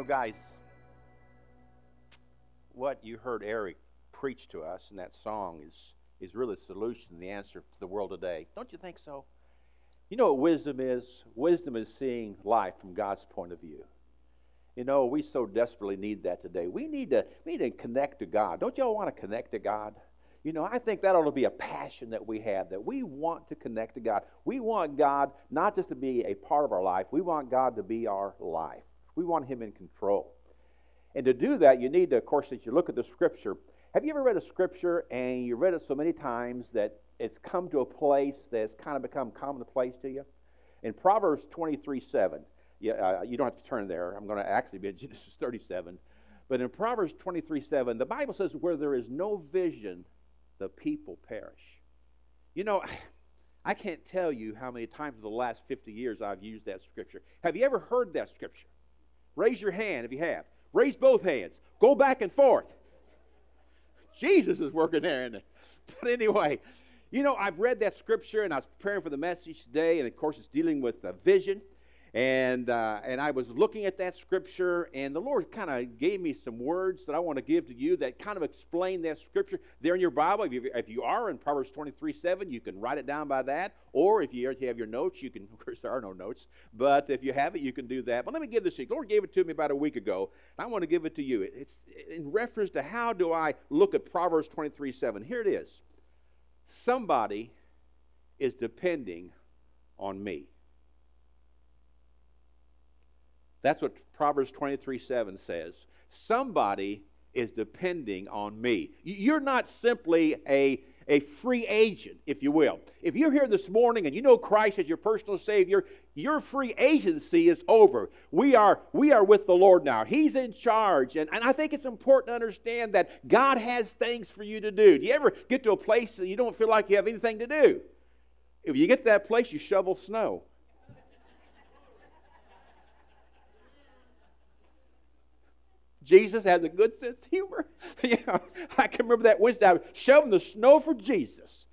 know, guys, what you heard Eric preach to us in that song is, is really the solution, the answer to the world today. Don't you think so? You know what wisdom is? Wisdom is seeing life from God's point of view. You know, we so desperately need that today. We need to, we need to connect to God. Don't y'all want to connect to God? You know, I think that ought to be a passion that we have, that we want to connect to God. We want God not just to be a part of our life, we want God to be our life. We want Him in control. And to do that, you need to, of course, as you look at the Scripture, have you ever read a Scripture and you read it so many times that it's come to a place that's kind of become commonplace to you? In Proverbs 23 7, you, uh, you don't have to turn there. I'm going to actually be in Genesis 37. But in Proverbs 23 7, the Bible says, Where there is no vision, the people perish. You know, I can't tell you how many times in the last 50 years I've used that scripture. Have you ever heard that scripture? Raise your hand if you have. Raise both hands. Go back and forth. Jesus is working there, isn't it? But anyway, you know, I've read that scripture and I was preparing for the message today, and of course, it's dealing with a vision. And, uh, and I was looking at that scripture, and the Lord kind of gave me some words that I want to give to you that kind of explain that scripture. There in your Bible, if you, if you are in Proverbs 23 7, you can write it down by that. Or if you, have your notes, you can, of course, there are no notes, but if you have it, you can do that. But let me give this to you. The Lord gave it to me about a week ago, and I want to give it to you. It's in reference to how do I look at Proverbs 23 7. Here it is Somebody is depending on me. That's what Proverbs 23 7 says. Somebody is depending on me. You're not simply a, a free agent, if you will. If you're here this morning and you know Christ as your personal Savior, your free agency is over. We are, we are with the Lord now. He's in charge. And, and I think it's important to understand that God has things for you to do. Do you ever get to a place that you don't feel like you have anything to do? If you get to that place, you shovel snow. Jesus has a good sense of humor. yeah, I can remember that Wednesday, I was shoving the snow for Jesus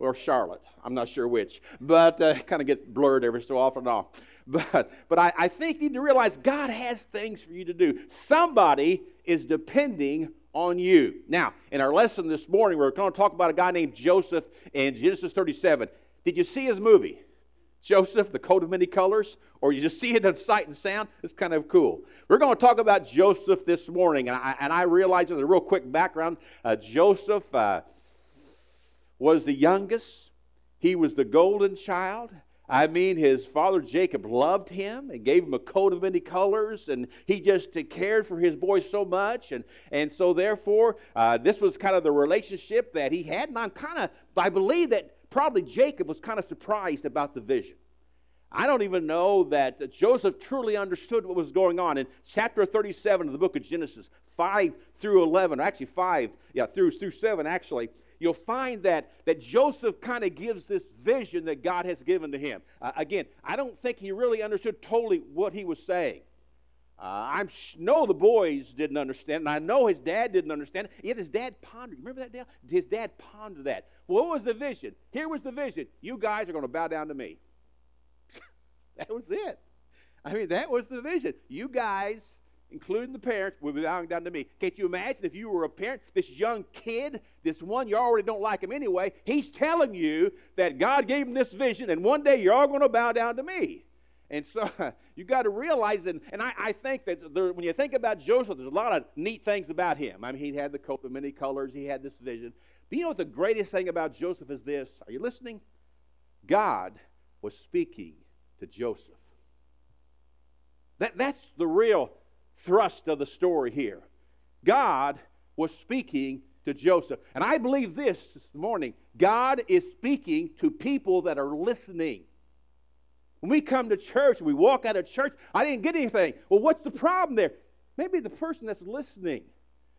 or Charlotte. I'm not sure which, but uh, kind of gets blurred every so often off. But, but I, I think you need to realize God has things for you to do. Somebody is depending on you. Now, in our lesson this morning, we're going to talk about a guy named Joseph in Genesis 37. Did you see his movie? Joseph, the coat of many colors, or you just see it in sight and sound, it's kind of cool. We're going to talk about Joseph this morning, and I, and I realize as a real quick background, uh, Joseph uh, was the youngest. He was the golden child. I mean, his father Jacob loved him and gave him a coat of many colors, and he just cared for his boy so much. And, and so, therefore, uh, this was kind of the relationship that he had. And I'm kind of, I believe that probably Jacob was kind of surprised about the vision. I don't even know that Joseph truly understood what was going on. In chapter 37 of the book of Genesis, 5 through 11, or actually 5, yeah, through, through 7, actually, you'll find that, that Joseph kind of gives this vision that God has given to him. Uh, again, I don't think he really understood totally what he was saying. Uh, I know the boys didn't understand, and I know his dad didn't understand. Yet his dad pondered. Remember that, Dale? His dad pondered that. What was the vision? Here was the vision. You guys are going to bow down to me. that was it. I mean, that was the vision. You guys, including the parents, will be bowing down to me. Can't you imagine if you were a parent, this young kid, this one, you already don't like him anyway, he's telling you that God gave him this vision, and one day you're all going to bow down to me. And so you got to realize that, and I, I think that there, when you think about Joseph, there's a lot of neat things about him. I mean, he had the coat of many colors, he had this vision. But you know what the greatest thing about Joseph is this? Are you listening? God was speaking to Joseph. That, that's the real thrust of the story here. God was speaking to Joseph. And I believe this this morning God is speaking to people that are listening. When we come to church, we walk out of church, I didn't get anything. Well, what's the problem there? Maybe the person that's listening.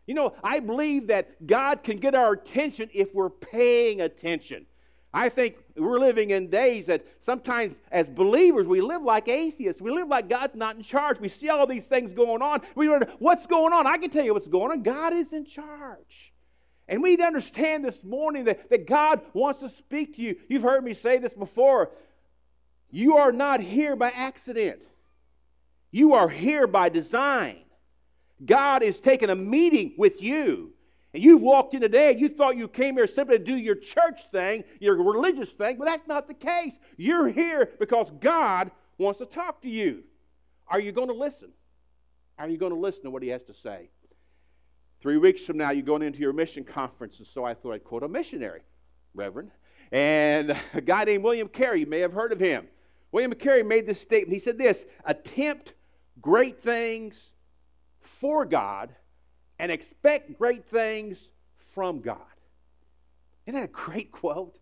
You know, I believe that God can get our attention if we're paying attention. I think we're living in days that sometimes, as believers, we live like atheists. We live like God's not in charge. We see all these things going on. We wonder, what's going on? I can tell you what's going on. God is in charge. And we need to understand this morning that, that God wants to speak to you. You've heard me say this before. You are not here by accident, you are here by design. God is taking a meeting with you. And you've walked in today and you thought you came here simply to do your church thing, your religious thing, but that's not the case. You're here because God wants to talk to you. Are you going to listen? Are you going to listen to what he has to say? Three weeks from now, you're going into your mission conference, and so I thought I'd quote a missionary, Reverend. And a guy named William Carey, you may have heard of him. William Carey made this statement. He said this Attempt great things for God and expect great things from God. Isn't that a great quote?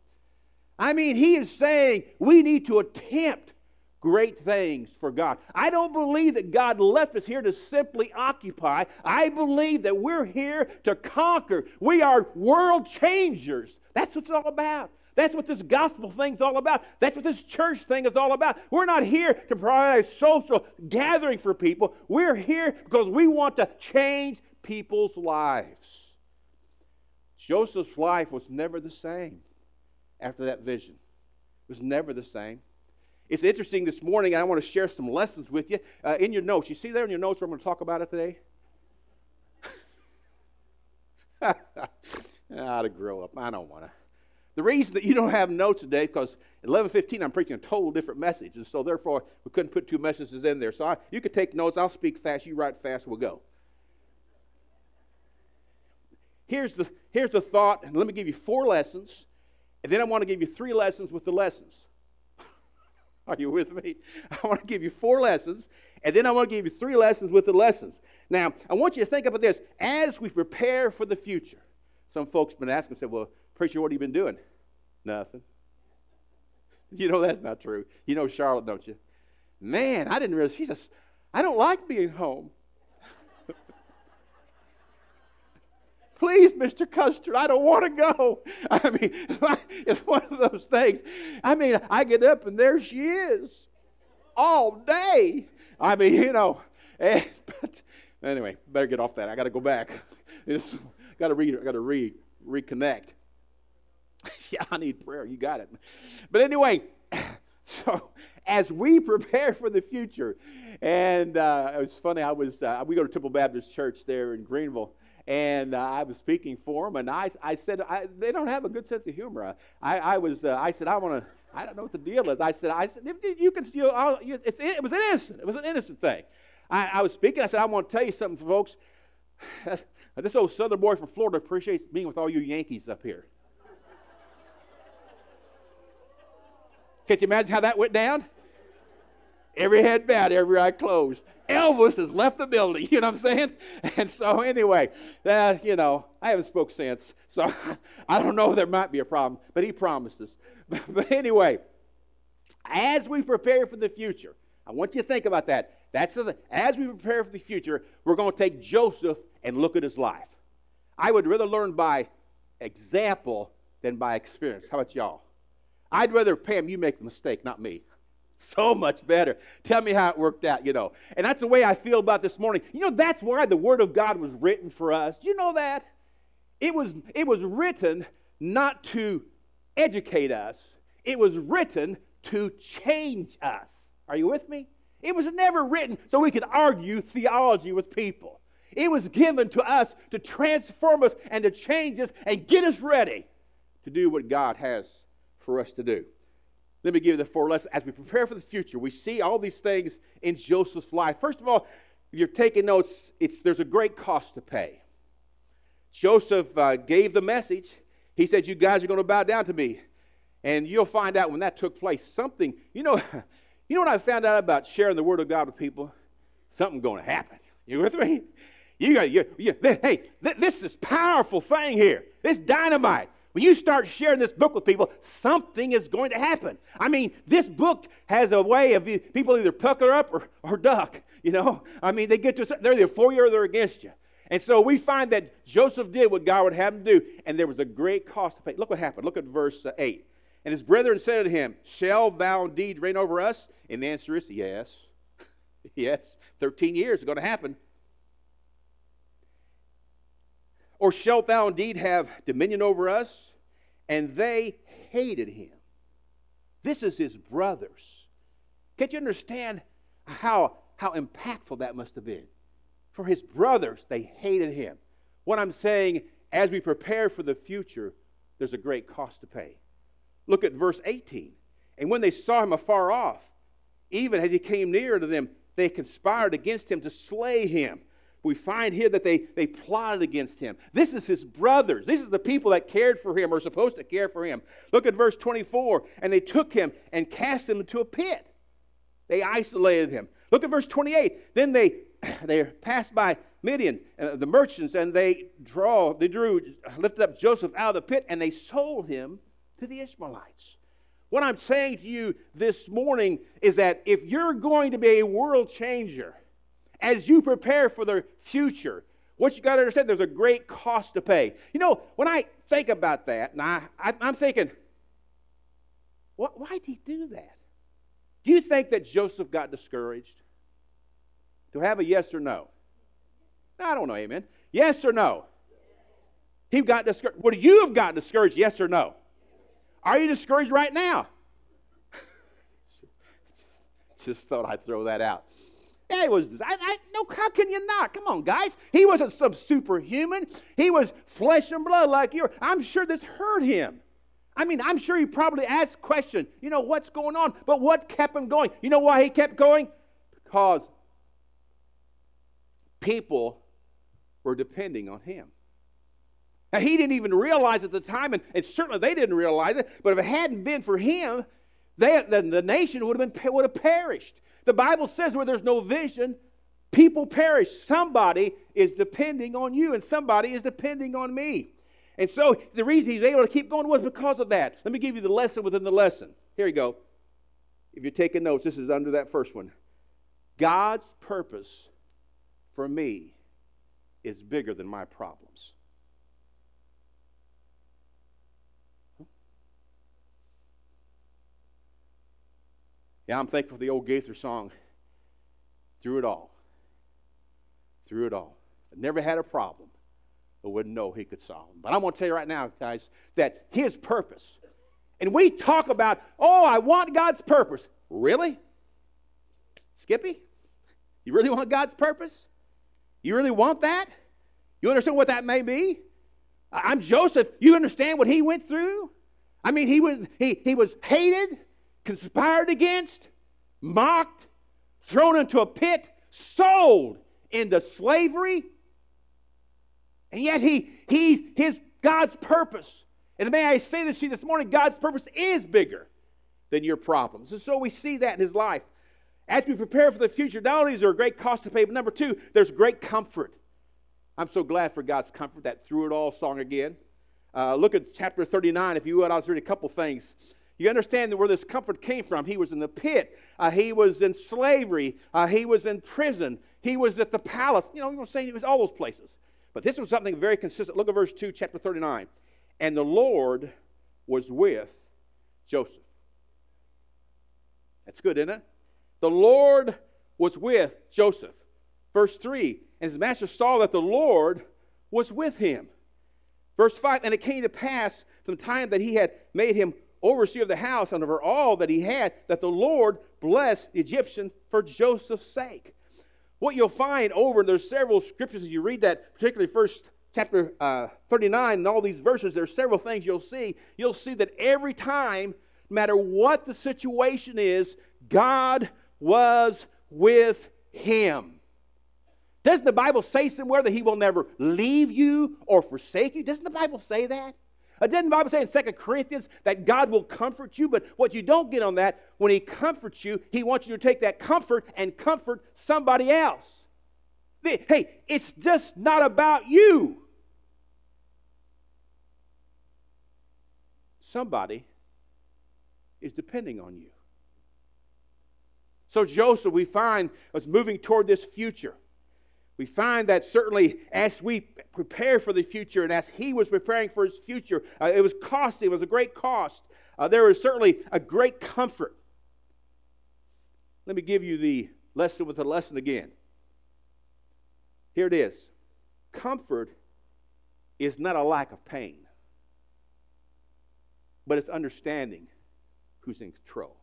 I mean, he is saying we need to attempt great things for God. I don't believe that God left us here to simply occupy. I believe that we're here to conquer. We are world changers. That's what it's all about. That's what this gospel thing's all about. That's what this church thing is all about. We're not here to provide a social gathering for people. We're here because we want to change people's lives. Joseph's life was never the same after that vision. It was never the same. It's interesting this morning, I want to share some lessons with you uh, in your notes. You see there in your notes where I'm going to talk about it today? I ought to grow up. I don't want to. The reason that you don't have notes today because at 11:15 I'm preaching a total different message, and so therefore we couldn't put two messages in there. So I, you could take notes. I'll speak fast. You write fast. We'll go. Here's the here's the thought, and let me give you four lessons, and then I want to give you three lessons with the lessons. Are you with me? I want to give you four lessons, and then I want to give you three lessons with the lessons. Now, I want you to think about this as we prepare for the future. Some folks have been asking, said, Well, preacher, what have you been doing? Nothing. You know that's not true. You know Charlotte, don't you? Man, I didn't realize she's a, I don't like being home. Please, Mr. Custard, I don't want to go. I mean, it's one of those things. I mean, I get up and there she is all day. I mean, you know. And, but anyway, better get off that. I got to go back. got to read. I got to re reconnect. yeah, I need prayer. You got it. But anyway, so as we prepare for the future, and uh, it was funny. I was uh, we go to Temple Baptist Church there in Greenville and uh, I was speaking for them, and I, I said I, they don't have a good sense of humor. I, I was uh, I said I want to. I don't know what the deal is. I said I said you can you, you it's, it was an innocent. It was an innocent thing. I, I was speaking. I said I want to tell you something, folks. this old Southern boy from Florida appreciates being with all you Yankees up here. Can you imagine how that went down? Every head bowed, every eye closed. Elvis has left the building. You know what I'm saying? And so anyway, uh, you know, I haven't spoke since, so I don't know. There might be a problem, but he promised us. But, but anyway, as we prepare for the future, I want you to think about that. That's the, as we prepare for the future, we're going to take Joseph and look at his life. I would rather learn by example than by experience. How about y'all? I'd rather Pam, you make the mistake, not me so much better. Tell me how it worked out, you know. And that's the way I feel about this morning. You know, that's why the Word of God was written for us. You know that? It was, it was written not to educate us, it was written to change us. Are you with me? It was never written so we could argue theology with people. It was given to us to transform us and to change us and get us ready to do what God has for us to do. Let me give you the four lessons. As we prepare for the future, we see all these things in Joseph's life. First of all, if you're taking notes, it's, there's a great cost to pay. Joseph uh, gave the message. He said, You guys are going to bow down to me. And you'll find out when that took place, something, you know, you know what I found out about sharing the word of God with people? Something's going to happen. You with me? You got, you, you, hey, this is powerful thing here. This dynamite. When you start sharing this book with people, something is going to happen. I mean, this book has a way of people either pucker up or, or duck. You know, I mean, they get to they're either for you or they're against you. And so we find that Joseph did what God would have him do, and there was a great cost to pay. Look what happened. Look at verse uh, 8. And his brethren said to him, Shall thou indeed reign over us? And the answer is yes. yes. 13 years is going to happen. Or shalt thou indeed have dominion over us? And they hated him. This is his brothers. Can't you understand how, how impactful that must have been? for his brothers, they hated him. What I'm saying, as we prepare for the future, there's a great cost to pay. Look at verse 18. And when they saw him afar off, even as he came near to them, they conspired against him to slay him. We find here that they, they plotted against him. This is his brothers. This is the people that cared for him or supposed to care for him. Look at verse 24. And they took him and cast him into a pit. They isolated him. Look at verse 28. Then they, they passed by Midian, uh, the merchants, and they draw, they drew, lifted up Joseph out of the pit, and they sold him to the Ishmaelites. What I'm saying to you this morning is that if you're going to be a world changer, as you prepare for the future, what you got to understand, there's a great cost to pay. You know, when I think about that, and I, I, am thinking, what, why did he do that? Do you think that Joseph got discouraged? I have a yes or no? no I don't know, amen. Yes or no? He got discouraged. Would you have got discouraged, yes or no? Are you discouraged right now? Just thought I'd throw that out. It was. I, I, no, how can you not? Come on, guys. He wasn't some superhuman. He was flesh and blood like you. I'm sure this hurt him. I mean, I'm sure he probably asked questions. You know what's going on? But what kept him going? You know why he kept going? Because people were depending on him. Now, he didn't even realize at the time, and, and certainly they didn't realize it, but if it hadn't been for him, they, the, the nation would have, been, would have perished. The Bible says where there's no vision, people perish. Somebody is depending on you, and somebody is depending on me. And so the reason he's able to keep going was because of that. Let me give you the lesson within the lesson. Here you go. If you're taking notes, this is under that first one. God's purpose for me is bigger than my problems. Yeah, I'm thankful for the old Gaither song. Through it all. Through it all. I never had a problem, but wouldn't know he could solve them. But I'm going to tell you right now, guys, that his purpose, and we talk about, oh, I want God's purpose. Really? Skippy? You really want God's purpose? You really want that? You understand what that may be? I'm Joseph. You understand what he went through? I mean, he was, he, he was hated, conspired against, mocked, thrown into a pit, sold into slavery. And yet he, he his God's purpose. And may I say this to you this morning, God's purpose is bigger than your problems. And so we see that in his life. As we prepare for the future, not only is there a great cost to pay, but number two, there's great comfort. I'm so glad for God's comfort, that through it all song again. Uh, look at chapter 39, if you would. I was reading a couple things. You understand where this comfort came from. He was in the pit, uh, he was in slavery, uh, he was in prison, he was at the palace. You know, what I'm saying he was all those places. But this was something very consistent. Look at verse 2, chapter 39. And the Lord was with Joseph. That's good, isn't it? The Lord was with Joseph. Verse 3 And his master saw that the Lord was with him. Verse 5 And it came to pass from the time that he had made him overseer of the house and over all that he had, that the Lord blessed the Egyptians for Joseph's sake. What you'll find over, there's several scriptures as you read that, particularly first chapter uh, 39 and all these verses, there's several things you'll see. You'll see that every time, no matter what the situation is, God was with him. Doesn't the Bible say somewhere that he will never leave you or forsake you? Doesn't the Bible say that? Doesn't the Bible say in 2 Corinthians that God will comfort you? But what you don't get on that, when He comforts you, He wants you to take that comfort and comfort somebody else. Hey, it's just not about you. Somebody is depending on you. So Joseph, we find, was moving toward this future we find that certainly as we prepare for the future and as he was preparing for his future, uh, it was costly, it was a great cost. Uh, there was certainly a great comfort. Let me give you the lesson with the lesson again. Here it is comfort is not a lack of pain, but it's understanding who's in control.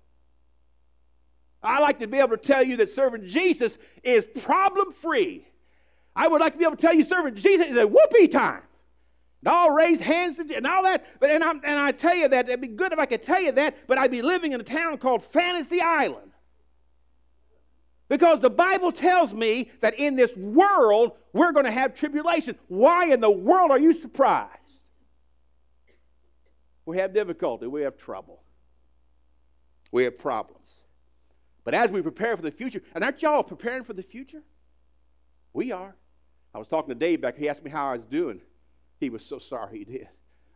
I like to be able to tell you that serving Jesus is problem free I would like to be able to tell you, servant, Jesus is a whoopee time. And all raise hands and all that. But and, i and I tell you that it'd be good if I could tell you that, but I'd be living in a town called Fantasy Island. Because the Bible tells me that in this world we're going to have tribulation. Why in the world are you surprised? We have difficulty, we have trouble, we have problems. But as we prepare for the future, and aren't y'all preparing for the future? We are. I was talking to Dave back. He asked me how I was doing. He was so sorry he did.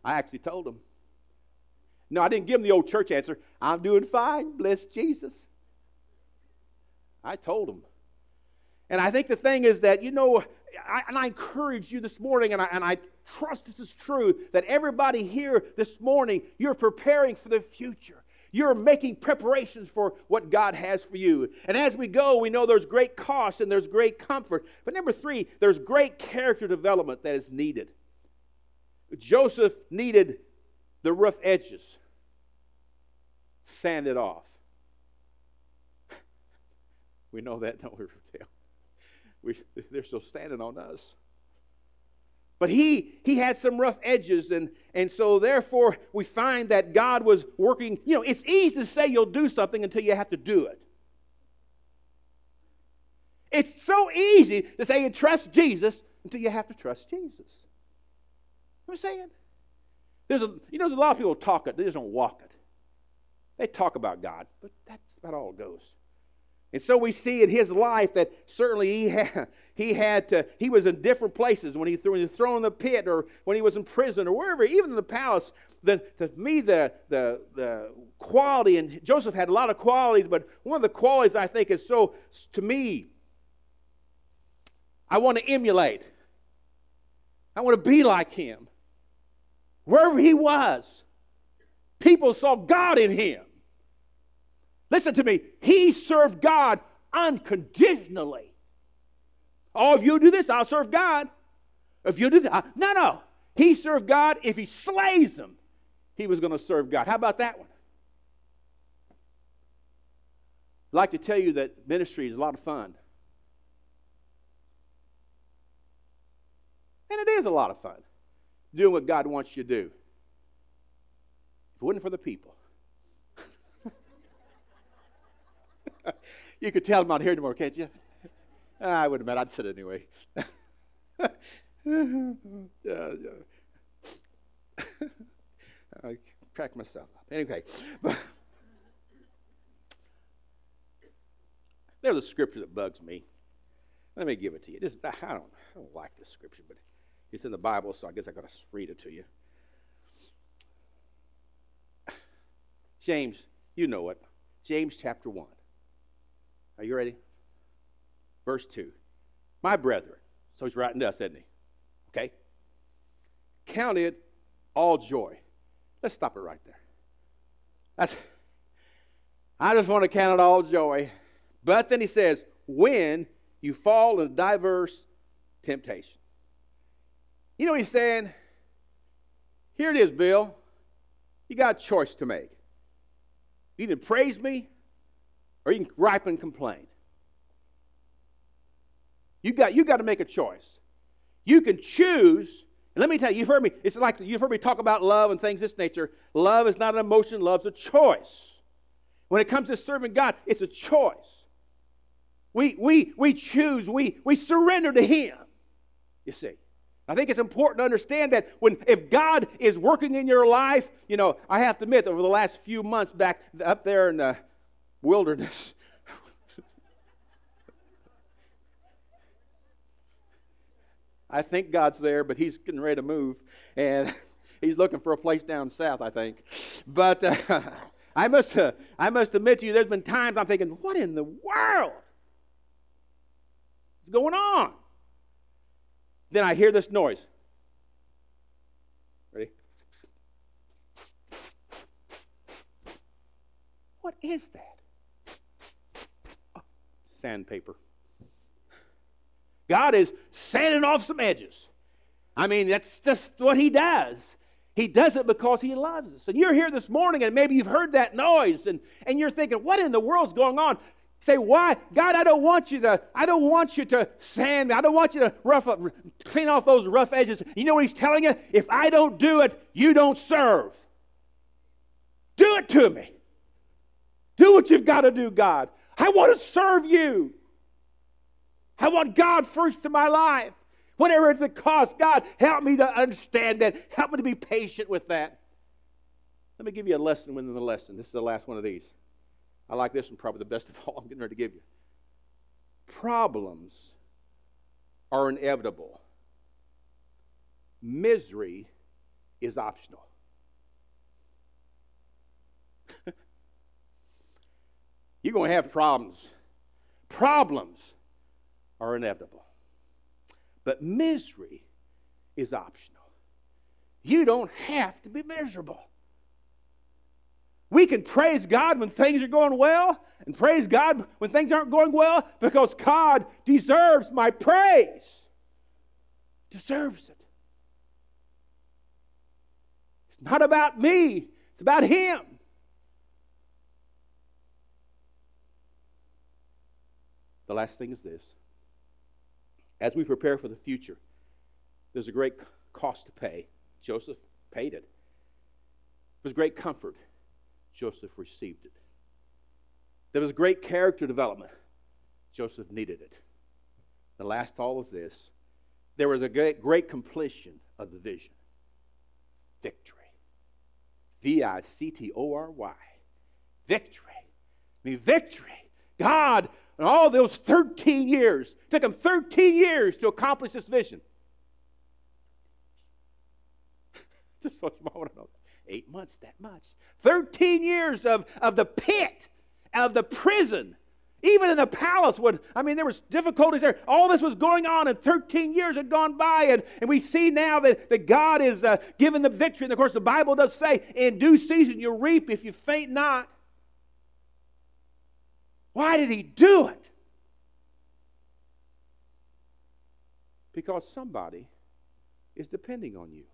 I actually told him. No, I didn't give him the old church answer. I'm doing fine. Bless Jesus. I told him. And I think the thing is that, you know, I, and I encourage you this morning, and I, and I trust this is true, that everybody here this morning, you're preparing for the future. You're making preparations for what God has for you. And as we go, we know there's great cost and there's great comfort. But number three, there's great character development that is needed. Joseph needed the rough edges sanded off. We know that, don't we, we They're still standing on us. But he, he had some rough edges, and, and so therefore we find that God was working. You know, it's easy to say you'll do something until you have to do it. It's so easy to say you trust Jesus until you have to trust Jesus. I'm saying? There's a, you know, there's a lot of people talk it, they just don't walk it. They talk about God, but that's about all it goes. And so we see in his life that certainly he had, he had to, he was in different places when he, when he was thrown in the pit or when he was in prison or wherever, even in the palace. The, to me, the, the, the quality, and Joseph had a lot of qualities, but one of the qualities I think is so, to me, I want to emulate. I want to be like him. Wherever he was, people saw God in him. Listen to me. He served God unconditionally. Oh, if you do this, I'll serve God. If you do that, no, no. He served God. If he slays them, he was going to serve God. How about that one? I'd like to tell you that ministry is a lot of fun. And it is a lot of fun doing what God wants you to do. If it wasn't for the people, you could tell them out here anymore, can't you? Ah, I wouldn't have I'd sit anyway. yeah, yeah. I crack myself up. Anyway, there's a scripture that bugs me. Let me give it to you. This, I, don't, I don't like this scripture, but it's in the Bible, so I guess I've got to read it to you. James, you know it. James chapter 1. Are you ready? Verse 2. My brethren. So he's writing to us, isn't he? Okay? Count it all joy. Let's stop it right there. That's I just want to count it all joy. But then he says, when you fall into diverse temptation. You know what he's saying? Here it is, Bill. You got a choice to make. You can praise me or you can gripe and complain. You got, you got to make a choice. You can choose. Let me tell you, you've heard me, it's like you've heard me talk about love and things this nature. Love is not an emotion, love's a choice. When it comes to serving God, it's a choice. We, we, we choose, we, we surrender to Him, you see. I think it's important to understand that when if God is working in your life, you know, I have to admit, over the last few months back up there in the wilderness, I think God's there, but He's getting ready to move, and He's looking for a place down south, I think. But uh, I must, uh, I must admit to you, there's been times I'm thinking, what in the world is going on? Then I hear this noise. Ready? What is that? Oh, sandpaper. God is sanding off some edges. I mean, that's just what He does. He does it because He loves us. And you're here this morning and maybe you've heard that noise and, and you're thinking, what in the world's going on? Say, why? God, I don't want you to, I don't want you to sand me. I don't want you to rough up, clean off those rough edges. You know what he's telling you? If I don't do it, you don't serve. Do it to me. Do what you've got to do, God. I want to serve you. I want God first in my life. Whatever the cost, God, help me to understand that. Help me to be patient with that. Let me give you a lesson within the lesson. This is the last one of these. I like this one probably the best of all I'm getting ready to give you. Problems are inevitable, misery is optional. You're going to have problems. Problems are inevitable. But misery is optional. You don't have to be miserable. We can praise God when things are going well and praise God when things aren't going well because God deserves my praise. Deserves it. It's not about me, it's about Him. The last thing is this as we prepare for the future, there's a great cost to pay. Joseph paid it. There was great comfort. Joseph received it. There was great character development. Joseph needed it. The last all of this, there was a great, great completion of the vision. Victory. V I C T O R Y. Victory. I mean, victory. God and all those 13 years, took him 13 years to accomplish this vision. Just so you know. Eight months, that much. 13 years of, of the pit, of the prison, even in the palace would i mean there was difficulties there all this was going on and 13 years had gone by and, and we see now that, that god is uh, given the victory and of course the bible does say in due season you'll reap if you faint not why did he do it? Because somebody is depending on you.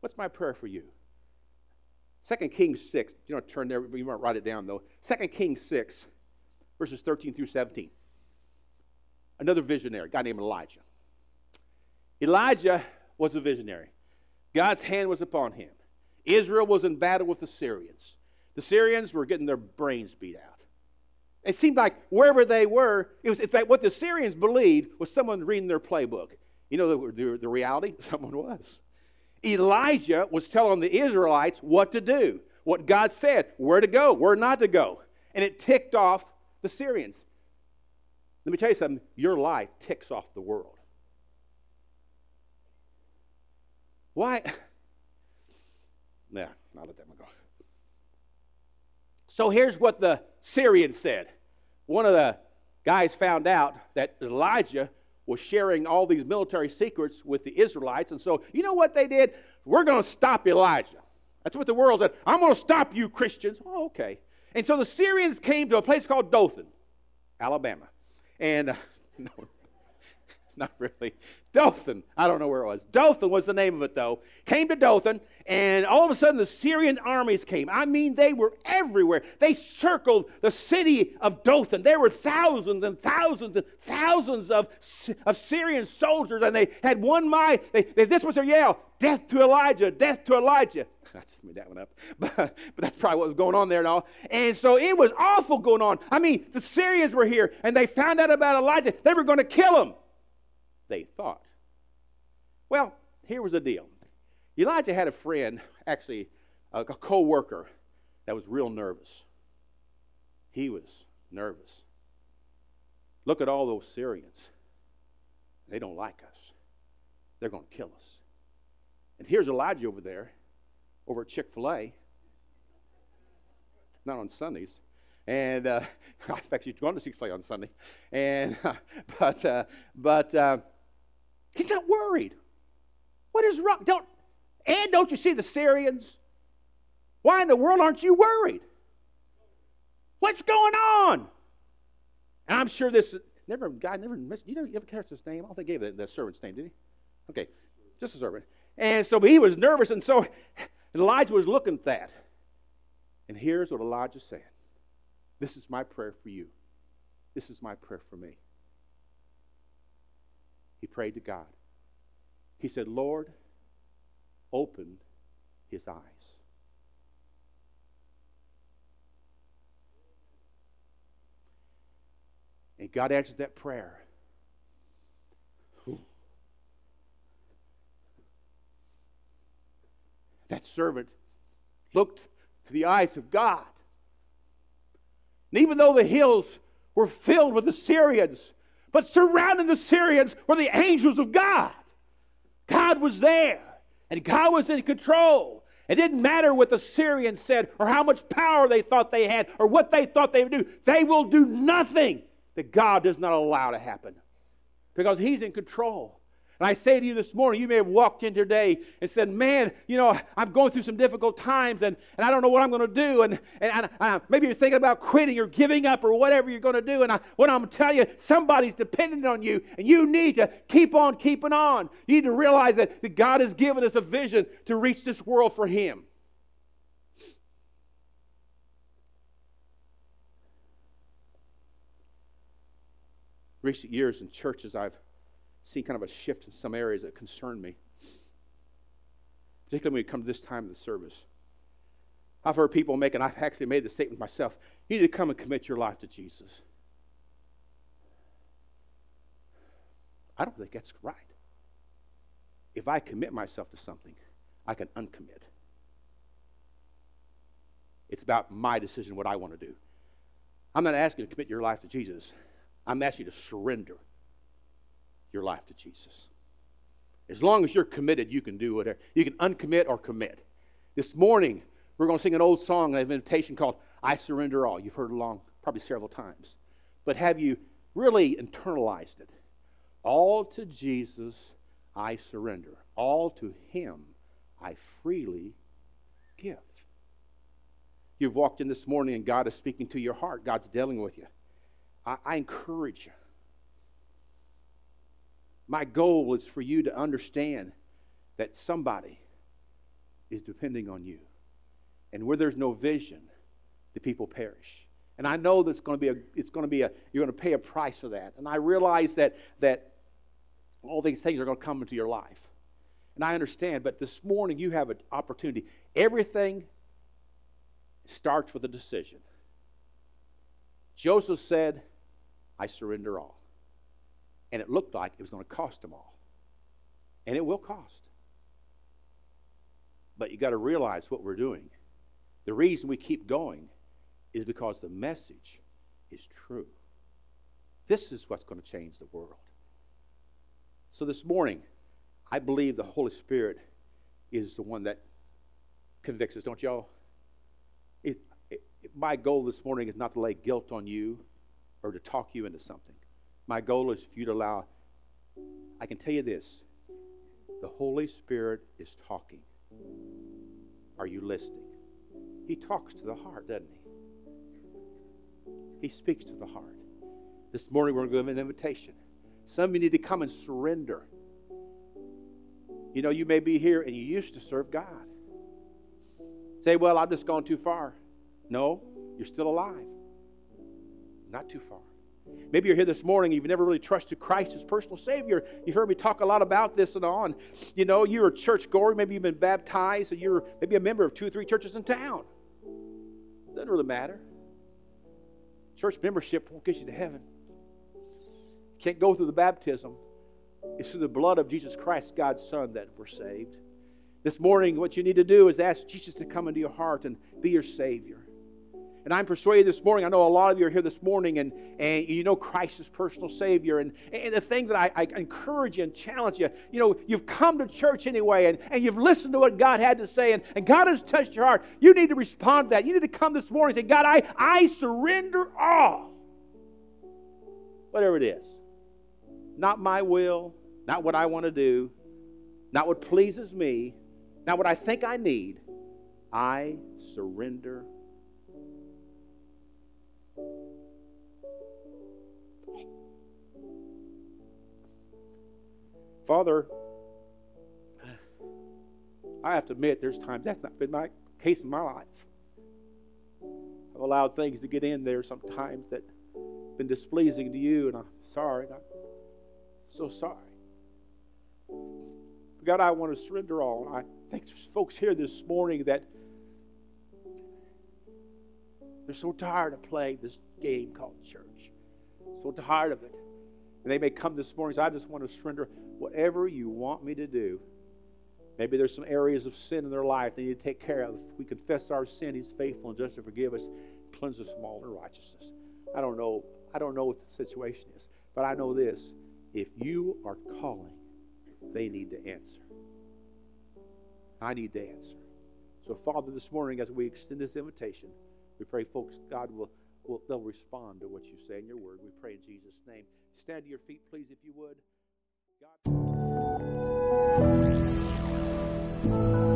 What's my prayer for you? 2 Kings 6. You don't turn there, you might write it down though. 2 Kings 6, verses 13 through 17. Another visionary, a guy named Elijah. Elijah was a visionary. God's hand was upon him. Israel was in battle with the Syrians. The Syrians were getting their brains beat out. It seemed like wherever they were, it was in fact what the Syrians believed was someone reading their playbook. You know the, the, the reality? Someone was. Elijah was telling the Israelites what to do, what God said, where to go, where not to go. And it ticked off the Syrians. Let me tell you something your life ticks off the world. Why? Nah, I'll let that one go. So here's what the Syrians said. One of the guys found out that Elijah was sharing all these military secrets with the Israelites. And so, you know what they did? We're going to stop Elijah. That's what the world said. I'm going to stop you, Christians. Oh, okay. And so the Syrians came to a place called Dothan, Alabama. And uh, no, not really. Dothan. I don't know where it was. Dothan was the name of it, though. Came to Dothan, and all of a sudden the Syrian armies came. I mean, they were everywhere. They circled the city of Dothan. There were thousands and thousands and thousands of, of Syrian soldiers, and they had one mind. They, they, this was their yell Death to Elijah, death to Elijah. I just made that one up. But, but that's probably what was going on there and all. And so it was awful going on. I mean, the Syrians were here, and they found out about Elijah. They were going to kill him they thought. Well, here was the deal Elijah had a friend, actually, a, a co worker, that was real nervous. He was nervous. Look at all those Syrians. They don't like us, they're going to kill us. And here's Elijah over there, over at Chick fil A, not on Sundays. And uh, in fact, he's going to Chick fil A on Sunday. And, but, uh, but, uh, He's not worried. What is wrong? Don't, and don't you see the Syrians? Why in the world aren't you worried? What's going on? And I'm sure this never guy never missed. You, know, you ever catch his name? I don't think he gave the, the servant's name, did he? Okay, just a servant. And so he was nervous, and so Elijah was looking at that. And here's what Elijah said: This is my prayer for you. This is my prayer for me. He prayed to God. He said, Lord, open his eyes. And God answered that prayer. That servant looked to the eyes of God. And even though the hills were filled with the Syrians, but surrounding the Syrians were the angels of God. God was there, and God was in control. It didn't matter what the Syrians said or how much power they thought they had or what they thought they would do. They will do nothing that God does not allow to happen because He's in control. And I say to you this morning, you may have walked in today and said, Man, you know, I'm going through some difficult times and, and I don't know what I'm going to do. And, and, and maybe you're thinking about quitting or giving up or whatever you're going to do. And I, what I'm telling you, somebody's dependent on you and you need to keep on keeping on. You need to realize that, that God has given us a vision to reach this world for Him. Recent years in churches, I've seen kind of a shift in some areas that concern me. Particularly when we come to this time of the service. I've heard people make, and I've actually made the statement myself you need to come and commit your life to Jesus. I don't think that's right. If I commit myself to something, I can uncommit. It's about my decision, what I want to do. I'm not asking you to commit your life to Jesus. I'm asking you to surrender your life to Jesus. As long as you're committed, you can do whatever. You can uncommit or commit. This morning, we're going to sing an old song, an invitation called I Surrender All. You've heard it along probably several times. But have you really internalized it? All to Jesus I surrender. All to Him I freely give. You've walked in this morning and God is speaking to your heart. God's dealing with you. I, I encourage you my goal is for you to understand that somebody is depending on you. And where there's no vision, the people perish. And I know that's going to be a it's going to be a you're going to pay a price for that. And I realize that that all these things are going to come into your life. And I understand, but this morning you have an opportunity. Everything starts with a decision. Joseph said, I surrender all. And it looked like it was going to cost them all. And it will cost. But you got to realize what we're doing. The reason we keep going is because the message is true. This is what's going to change the world. So this morning, I believe the Holy Spirit is the one that convicts us, don't y'all? It, it, my goal this morning is not to lay guilt on you or to talk you into something. My goal is for you to allow, I can tell you this the Holy Spirit is talking. Are you listening? He talks to the heart, doesn't he? He speaks to the heart. This morning we're going to give an invitation. Some of you need to come and surrender. You know, you may be here and you used to serve God. Say, well, I've just gone too far. No, you're still alive. Not too far. Maybe you're here this morning, and you've never really trusted Christ as personal Savior. You've heard me talk a lot about this and on. You know, you're a church goer, maybe you've been baptized, or you're maybe a member of two or three churches in town. Doesn't really matter. Church membership won't get you to heaven. Can't go through the baptism. It's through the blood of Jesus Christ, God's Son, that we're saved. This morning, what you need to do is ask Jesus to come into your heart and be your Savior. And I'm persuaded this morning, I know a lot of you are here this morning and, and you know Christ is personal Savior. And, and the thing that I, I encourage you and challenge you, you know, you've come to church anyway and, and you've listened to what God had to say and, and God has touched your heart. You need to respond to that. You need to come this morning and say, God, I, I surrender all. Whatever it is. Not my will, not what I want to do, not what pleases me, not what I think I need. I surrender Father, I have to admit there's times that's not been my case in my life. I've allowed things to get in there sometimes that have been displeasing to you, and I'm sorry. I'm so sorry. God, I want to surrender all. I think there's folks here this morning that they're so tired of playing this game called church. So tired of it. And they may come this morning and say, I just want to surrender whatever you want me to do. Maybe there's some areas of sin in their life they need to take care of. If we confess our sin, He's faithful and just to forgive us, cleanse us from all unrighteousness. I don't know. I don't know what the situation is, but I know this: if you are calling, they need to answer. I need to answer. So, Father, this morning, as we extend this invitation, we pray, folks, God will, will they'll respond to what you say in your word. We pray in Jesus' name. Stand to your feet, please, if you would. God.